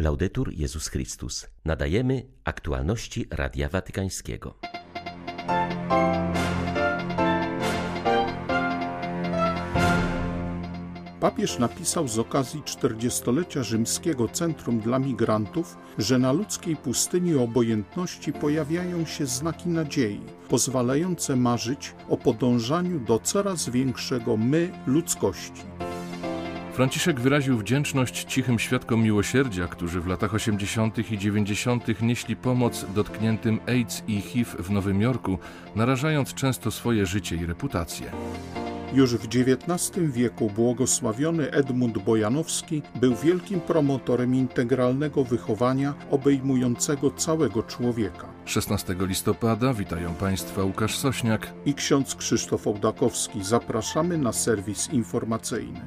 Laudetur Jezus Chrystus. Nadajemy aktualności Radia Watykańskiego. Papież napisał z okazji 40-lecia Rzymskiego Centrum dla Migrantów, że na ludzkiej pustyni obojętności pojawiają się znaki nadziei, pozwalające marzyć o podążaniu do coraz większego my ludzkości. Franciszek wyraził wdzięczność cichym świadkom miłosierdzia, którzy w latach 80. i 90. nieśli pomoc dotkniętym AIDS i HIV w Nowym Jorku, narażając często swoje życie i reputację. Już w XIX wieku błogosławiony Edmund Bojanowski był wielkim promotorem integralnego wychowania obejmującego całego człowieka. 16 listopada witają Państwa Łukasz Sośniak i ksiądz Krzysztof Ołdakowski. Zapraszamy na serwis informacyjny.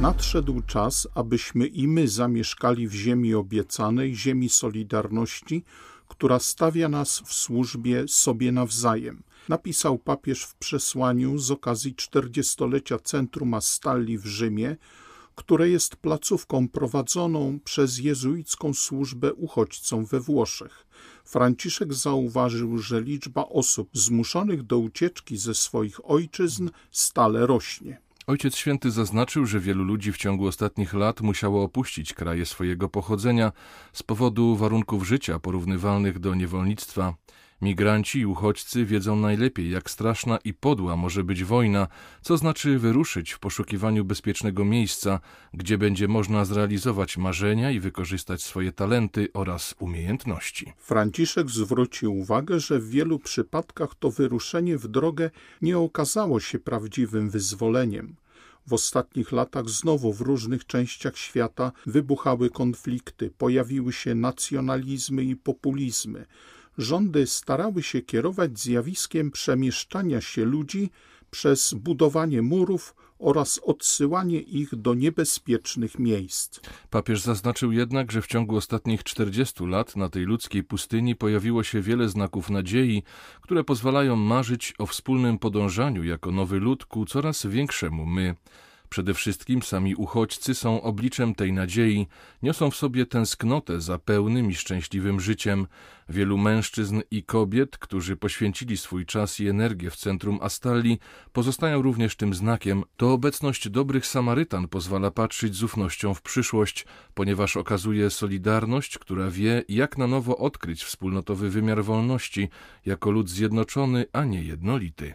Nadszedł czas, abyśmy i my zamieszkali w ziemi obiecanej, ziemi solidarności, która stawia nas w służbie sobie nawzajem, napisał papież w przesłaniu z okazji 40-lecia Centrum Astalli w Rzymie, które jest placówką prowadzoną przez jezuicką służbę uchodźcom we Włoszech. Franciszek zauważył, że liczba osób zmuszonych do ucieczki ze swoich ojczyzn stale rośnie. Ojciec Święty zaznaczył, że wielu ludzi w ciągu ostatnich lat musiało opuścić kraje swojego pochodzenia z powodu warunków życia porównywalnych do niewolnictwa. Migranci i uchodźcy wiedzą najlepiej, jak straszna i podła może być wojna, co znaczy wyruszyć w poszukiwaniu bezpiecznego miejsca, gdzie będzie można zrealizować marzenia i wykorzystać swoje talenty oraz umiejętności. Franciszek zwrócił uwagę, że w wielu przypadkach to wyruszenie w drogę nie okazało się prawdziwym wyzwoleniem. W ostatnich latach znowu w różnych częściach świata wybuchały konflikty, pojawiły się nacjonalizmy i populizmy. Rządy starały się kierować zjawiskiem przemieszczania się ludzi przez budowanie murów oraz odsyłanie ich do niebezpiecznych miejsc. Papież zaznaczył jednak, że w ciągu ostatnich 40 lat na tej ludzkiej pustyni pojawiło się wiele znaków nadziei, które pozwalają marzyć o wspólnym podążaniu jako nowy lud ku coraz większemu my. Przede wszystkim sami uchodźcy są obliczem tej nadziei, niosą w sobie tęsknotę za pełnym i szczęśliwym życiem. Wielu mężczyzn i kobiet, którzy poświęcili swój czas i energię w centrum Astalli, pozostają również tym znakiem. To obecność dobrych Samarytan pozwala patrzeć z ufnością w przyszłość, ponieważ okazuje solidarność, która wie, jak na nowo odkryć wspólnotowy wymiar wolności jako lud zjednoczony, a nie jednolity.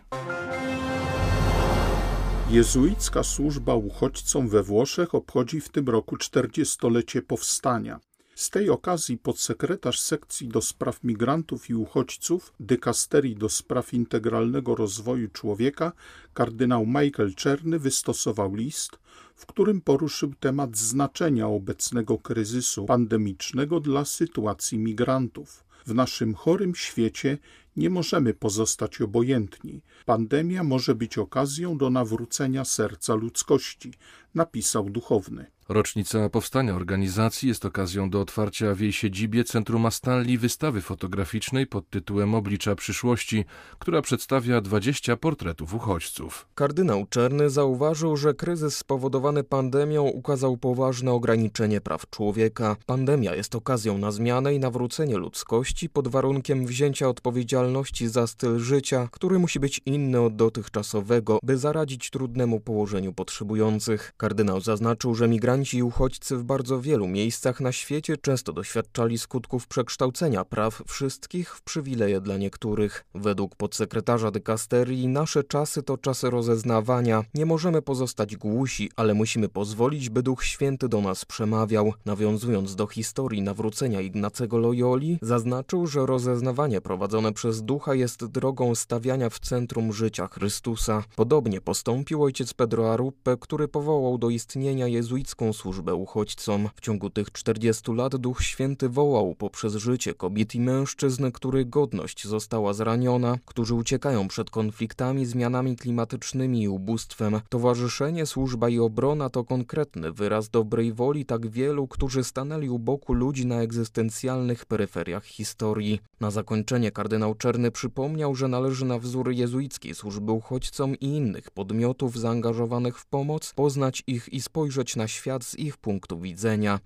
Jezuicka służba uchodźcom we Włoszech obchodzi w tym roku 40-lecie powstania. Z tej okazji podsekretarz sekcji do spraw migrantów i uchodźców dykasterii do spraw integralnego rozwoju człowieka kardynał Michael Czerny wystosował list, w którym poruszył temat znaczenia obecnego kryzysu pandemicznego dla sytuacji migrantów. W naszym chorym świecie nie możemy pozostać obojętni. Pandemia może być okazją do nawrócenia serca ludzkości, napisał duchowny. Rocznica powstania organizacji jest okazją do otwarcia w jej siedzibie Centrum Astalli wystawy fotograficznej pod tytułem Oblicza przyszłości, która przedstawia 20 portretów uchodźców. Kardynał Czerny zauważył, że kryzys spowodowany pandemią ukazał poważne ograniczenie praw człowieka. Pandemia jest okazją na zmianę i nawrócenie ludzkości pod warunkiem wzięcia odpowiedzialności za styl życia, który musi być inny od dotychczasowego, by zaradzić trudnemu położeniu potrzebujących. Kardynał zaznaczył, że migranci Migranci i uchodźcy w bardzo wielu miejscach na świecie często doświadczali skutków przekształcenia praw wszystkich w przywileje dla niektórych. Według podsekretarza dykasterii nasze czasy to czasy rozeznawania. Nie możemy pozostać głusi, ale musimy pozwolić, by Duch Święty do nas przemawiał. Nawiązując do historii nawrócenia Ignacego Loyoli, zaznaczył, że rozeznawanie prowadzone przez Ducha jest drogą stawiania w centrum życia Chrystusa. Podobnie postąpił ojciec Pedro Aruppe, który powołał do istnienia jezuicką służbę uchodźcom. W ciągu tych 40 lat Duch Święty wołał poprzez życie kobiet i mężczyzn, których godność została zraniona, którzy uciekają przed konfliktami, zmianami klimatycznymi i ubóstwem. Towarzyszenie, służba i obrona to konkretny wyraz dobrej woli tak wielu, którzy stanęli u boku ludzi na egzystencjalnych peryferiach historii. Na zakończenie kardynał Czerny przypomniał, że należy na wzór jezuickiej służby uchodźcom i innych podmiotów zaangażowanych w pomoc poznać ich i spojrzeć na świat świat z ich punktu widzenia.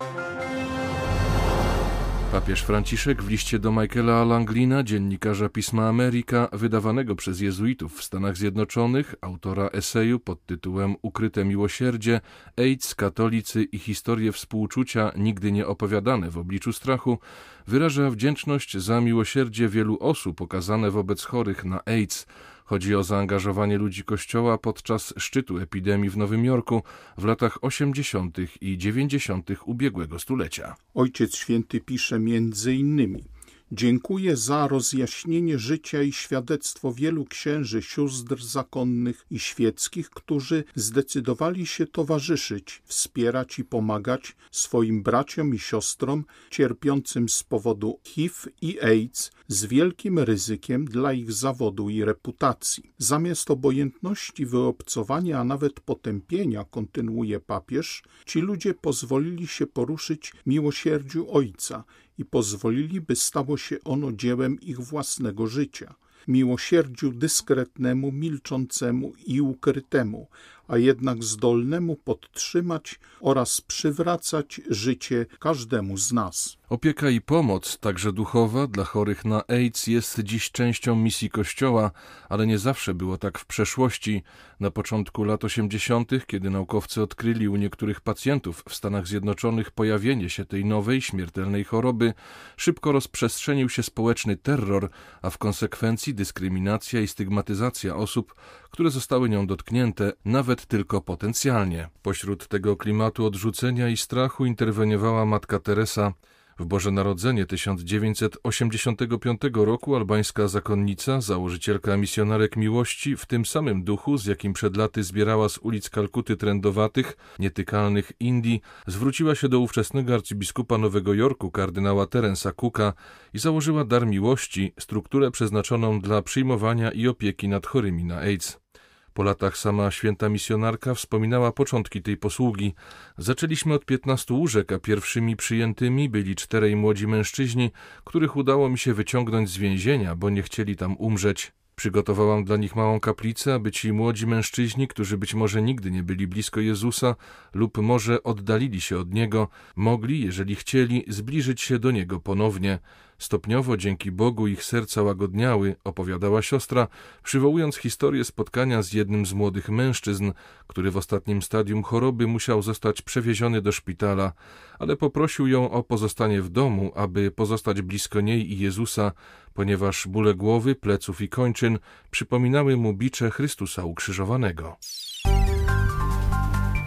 Papież Franciszek w liście do Michaela Langlina, dziennikarza pisma Ameryka, wydawanego przez jezuitów w Stanach Zjednoczonych, autora eseju pod tytułem Ukryte miłosierdzie, AIDS, katolicy i historie współczucia nigdy nie opowiadane w obliczu strachu, wyraża wdzięczność za miłosierdzie wielu osób okazane wobec chorych na AIDS, Chodzi o zaangażowanie ludzi Kościoła podczas szczytu epidemii w Nowym Jorku w latach 80. i 90. ubiegłego stulecia. Ojciec Święty pisze między innymi – Dziękuję za rozjaśnienie życia i świadectwo wielu księży, sióstr zakonnych i świeckich, którzy zdecydowali się towarzyszyć, wspierać i pomagać swoim braciom i siostrom cierpiącym z powodu HIV i AIDS z wielkim ryzykiem dla ich zawodu i reputacji. Zamiast obojętności, wyobcowania, a nawet potępienia, kontynuuje papież, ci ludzie pozwolili się poruszyć miłosierdziu Ojca i pozwolili, by stało się ono dziełem ich własnego życia. Miłosierdziu dyskretnemu, milczącemu i ukrytemu, a jednak zdolnemu podtrzymać oraz przywracać życie każdemu z nas. Opieka i pomoc, także duchowa, dla chorych na AIDS jest dziś częścią misji Kościoła, ale nie zawsze było tak w przeszłości. Na początku lat 80., kiedy naukowcy odkryli u niektórych pacjentów w Stanach Zjednoczonych pojawienie się tej nowej, śmiertelnej choroby, szybko rozprzestrzenił się społeczny terror, a w konsekwencji dyskryminacja i stygmatyzacja osób, które zostały nią dotknięte, nawet tylko potencjalnie. Pośród tego klimatu odrzucenia i strachu interweniowała matka Teresa, w Boże Narodzenie 1985 roku albańska zakonnica, założycielka misjonarek miłości, w tym samym duchu, z jakim przed laty zbierała z ulic Kalkuty trendowatych, nietykalnych Indii, zwróciła się do ówczesnego arcybiskupa Nowego Jorku, kardynała Terensa Cooka i założyła dar miłości, strukturę przeznaczoną dla przyjmowania i opieki nad chorymi na AIDS. Po latach sama święta misjonarka wspominała początki tej posługi. Zaczęliśmy od piętnastu łóżek, a pierwszymi przyjętymi byli czterej młodzi mężczyźni, których udało mi się wyciągnąć z więzienia, bo nie chcieli tam umrzeć. Przygotowałam dla nich małą kaplicę, aby ci młodzi mężczyźni, którzy być może nigdy nie byli blisko Jezusa lub może oddalili się od Niego, mogli, jeżeli chcieli, zbliżyć się do Niego ponownie. Stopniowo dzięki Bogu ich serca łagodniały, opowiadała siostra, przywołując historię spotkania z jednym z młodych mężczyzn, który w ostatnim stadium choroby musiał zostać przewieziony do szpitala, ale poprosił ją o pozostanie w domu, aby pozostać blisko niej i Jezusa, ponieważ bóle głowy, pleców i kończyn przypominały mu bicze Chrystusa ukrzyżowanego.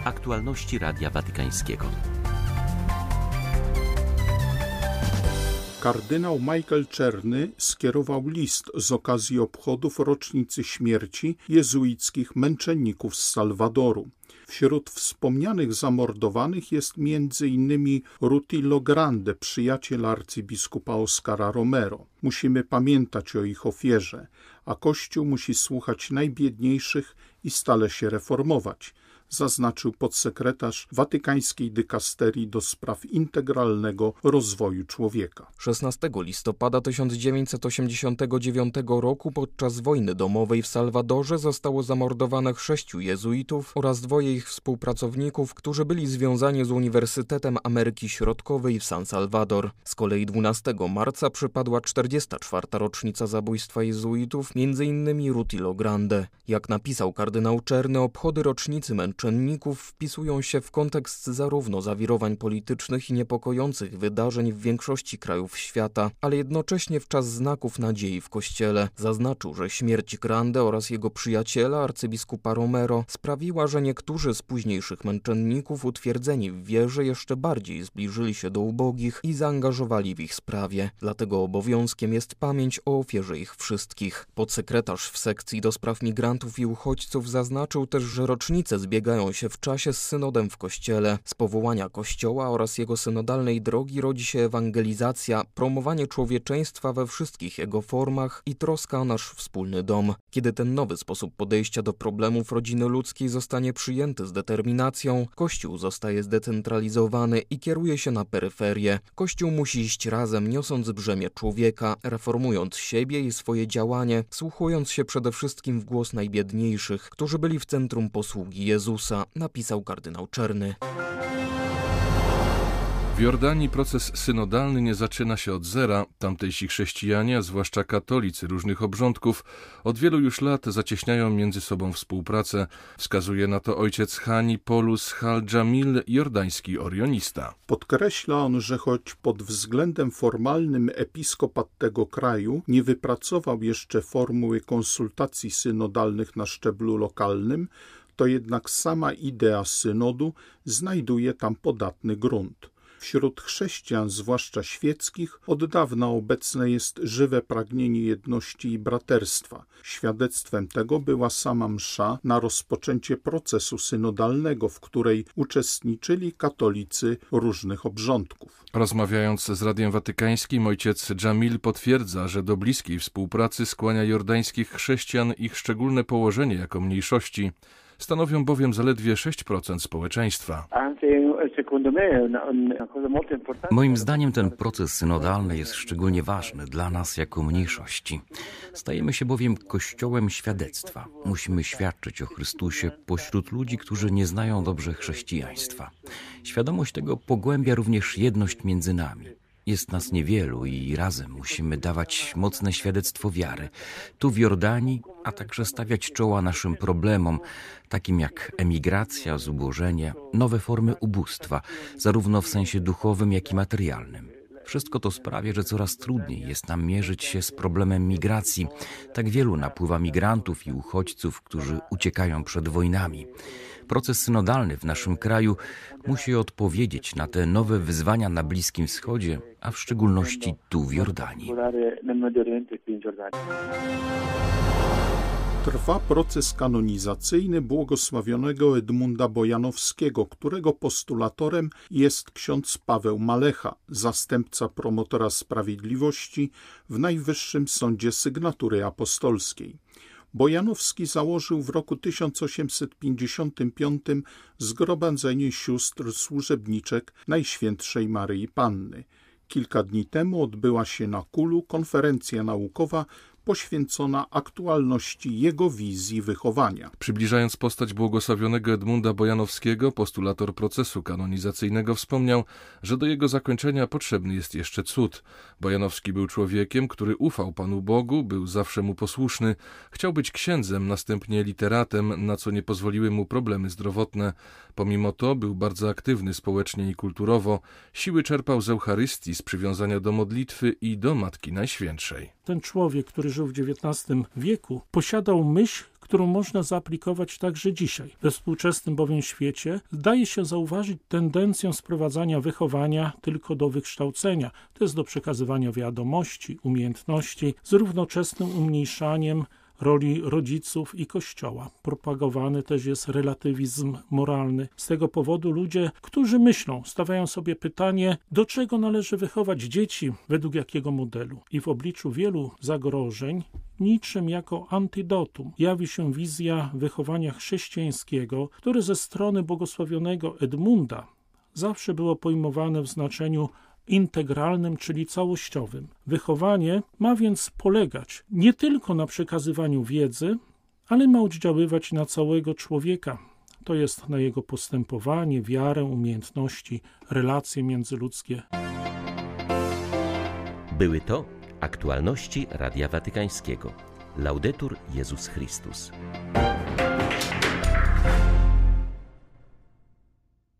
Aktualności Radia Watykańskiego. Kardynał Michael Czerny skierował list z okazji obchodów rocznicy śmierci jezuickich męczenników z Salwadoru. Wśród wspomnianych zamordowanych jest m.in. Rutilo Grande, przyjaciel arcybiskupa Oscara Romero. Musimy pamiętać o ich ofierze, a Kościół musi słuchać najbiedniejszych i stale się reformować zaznaczył podsekretarz Watykańskiej Dykasterii do spraw integralnego rozwoju człowieka. 16 listopada 1989 roku podczas wojny domowej w Salwadorze zostało zamordowanych sześciu jezuitów oraz dwoje ich współpracowników, którzy byli związani z Uniwersytetem Ameryki Środkowej w San Salvador. Z kolei 12 marca przypadła 44. rocznica zabójstwa jezuitów, m.in. Rutilo Grande. Jak napisał kardynał Czerny, obchody rocznicy męczenników męczenników wpisują się w kontekst zarówno zawirowań politycznych i niepokojących wydarzeń w większości krajów świata, ale jednocześnie w czas znaków nadziei w Kościele. Zaznaczył, że śmierć Grande oraz jego przyjaciela, arcybiskupa Romero, sprawiła, że niektórzy z późniejszych męczenników utwierdzeni w wierze jeszcze bardziej zbliżyli się do ubogich i zaangażowali w ich sprawie. Dlatego obowiązkiem jest pamięć o ofierze ich wszystkich. Podsekretarz w sekcji do spraw migrantów i uchodźców zaznaczył też, że rocznice zbiegają zbiegają się w czasie z synodem w Kościele. Z powołania Kościoła oraz jego synodalnej drogi rodzi się ewangelizacja, promowanie człowieczeństwa we wszystkich jego formach i troska o nasz wspólny dom. Kiedy ten nowy sposób podejścia do problemów rodziny ludzkiej zostanie przyjęty z determinacją, Kościół zostaje zdecentralizowany i kieruje się na peryferię. Kościół musi iść razem, niosąc brzemię człowieka, reformując siebie i swoje działanie, słuchując się przede wszystkim w głos najbiedniejszych, którzy byli w centrum posługi Jezusa. Jezusa, napisał kardynał Czerny. W Jordanii proces synodalny nie zaczyna się od zera. Tamtejsi chrześcijanie, a zwłaszcza katolicy różnych obrządków, od wielu już lat zacieśniają między sobą współpracę. Wskazuje na to ojciec Hani Polus Hal-Jamil, jordański orionista. Podkreśla on, że choć pod względem formalnym episkopat tego kraju nie wypracował jeszcze formuły konsultacji synodalnych na szczeblu lokalnym, to jednak sama idea synodu znajduje tam podatny grunt. Wśród chrześcijan, zwłaszcza świeckich, od dawna obecne jest żywe pragnienie jedności i braterstwa. Świadectwem tego była sama msza na rozpoczęcie procesu synodalnego, w której uczestniczyli katolicy różnych obrządków. Rozmawiając z Radiem Watykańskim, ojciec Jamil potwierdza, że do bliskiej współpracy skłania jordańskich chrześcijan ich szczególne położenie jako mniejszości. Stanowią bowiem zaledwie 6% społeczeństwa. Moim zdaniem ten proces synodalny jest szczególnie ważny dla nas jako mniejszości. Stajemy się bowiem kościołem świadectwa. Musimy świadczyć o Chrystusie pośród ludzi, którzy nie znają dobrze chrześcijaństwa. Świadomość tego pogłębia również jedność między nami. Jest nas niewielu i razem musimy dawać mocne świadectwo wiary. Tu w Jordanii, a także stawiać czoła naszym problemom, takim jak emigracja, zubożenie, nowe formy ubóstwa, zarówno w sensie duchowym, jak i materialnym. Wszystko to sprawia, że coraz trudniej jest nam mierzyć się z problemem migracji. Tak wielu napływa migrantów i uchodźców, którzy uciekają przed wojnami. Proces synodalny w naszym kraju musi odpowiedzieć na te nowe wyzwania na Bliskim Wschodzie, a w szczególności tu w Jordanii. Trwa proces kanonizacyjny błogosławionego Edmunda Bojanowskiego, którego postulatorem jest ksiądz Paweł Malecha, zastępca promotora sprawiedliwości w Najwyższym Sądzie Sygnatury Apostolskiej. Bojanowski założył w roku 1855 Zgromadzenie Sióstr Służebniczek Najświętszej Maryi Panny. Kilka dni temu odbyła się na Kulu konferencja naukowa poświęcona aktualności jego wizji wychowania. Przybliżając postać błogosławionego Edmunda Bojanowskiego, postulator procesu kanonizacyjnego wspomniał, że do jego zakończenia potrzebny jest jeszcze cud. Bojanowski był człowiekiem, który ufał Panu Bogu, był zawsze mu posłuszny, chciał być księdzem, następnie literatem, na co nie pozwoliły mu problemy zdrowotne. Pomimo to był bardzo aktywny społecznie i kulturowo, siły czerpał z Eucharystii, z przywiązania do modlitwy i do Matki Najświętszej. Ten człowiek, który żył w XIX wieku, posiadał myśl, którą można zaaplikować także dzisiaj. We współczesnym bowiem świecie daje się zauważyć tendencję sprowadzania wychowania tylko do wykształcenia, to jest do przekazywania wiadomości, umiejętności, z równoczesnym umniejszaniem roli rodziców i Kościoła. Propagowany też jest relatywizm moralny. Z tego powodu ludzie, którzy myślą, stawiają sobie pytanie, do czego należy wychować dzieci, według jakiego modelu. I w obliczu wielu zagrożeń, niczym jako antidotum, jawi się wizja wychowania chrześcijańskiego, które ze strony błogosławionego Edmunda zawsze było pojmowane w znaczeniu integralnym, czyli całościowym. Wychowanie ma więc polegać nie tylko na przekazywaniu wiedzy, ale ma oddziaływać na całego człowieka, to jest na jego postępowanie, wiarę, umiejętności, relacje międzyludzkie. Były to aktualności Radia Watykańskiego. Laudetur Jezus Chrystus.